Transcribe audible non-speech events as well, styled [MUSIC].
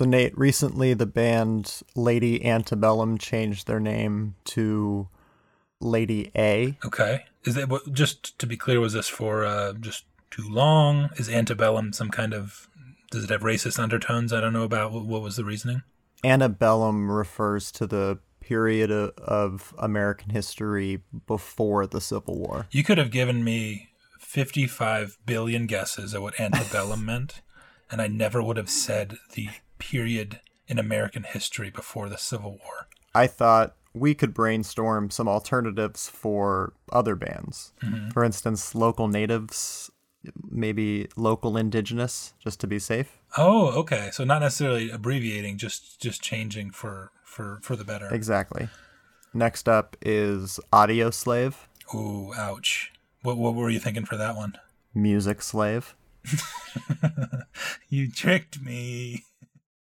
So, Nate, recently the band Lady Antebellum changed their name to Lady A. Okay. Is it what- just to be clear? Was this for uh, just too long? Is antebellum some kind of? Does it have racist undertones? I don't know about. What, what was the reasoning? Antebellum refers to the period o- of American history before the Civil War. You could have given me fifty-five billion guesses at what antebellum [LAUGHS] meant, and I never would have said the period in American history before the Civil War. I thought we could brainstorm some alternatives for other bands. Mm-hmm. For instance, local natives, maybe local indigenous, just to be safe. Oh, okay. So not necessarily abbreviating, just just changing for for for the better. Exactly. Next up is Audio Slave, Ooh, ouch. What what were you thinking for that one? Music Slave. [LAUGHS] You tricked me.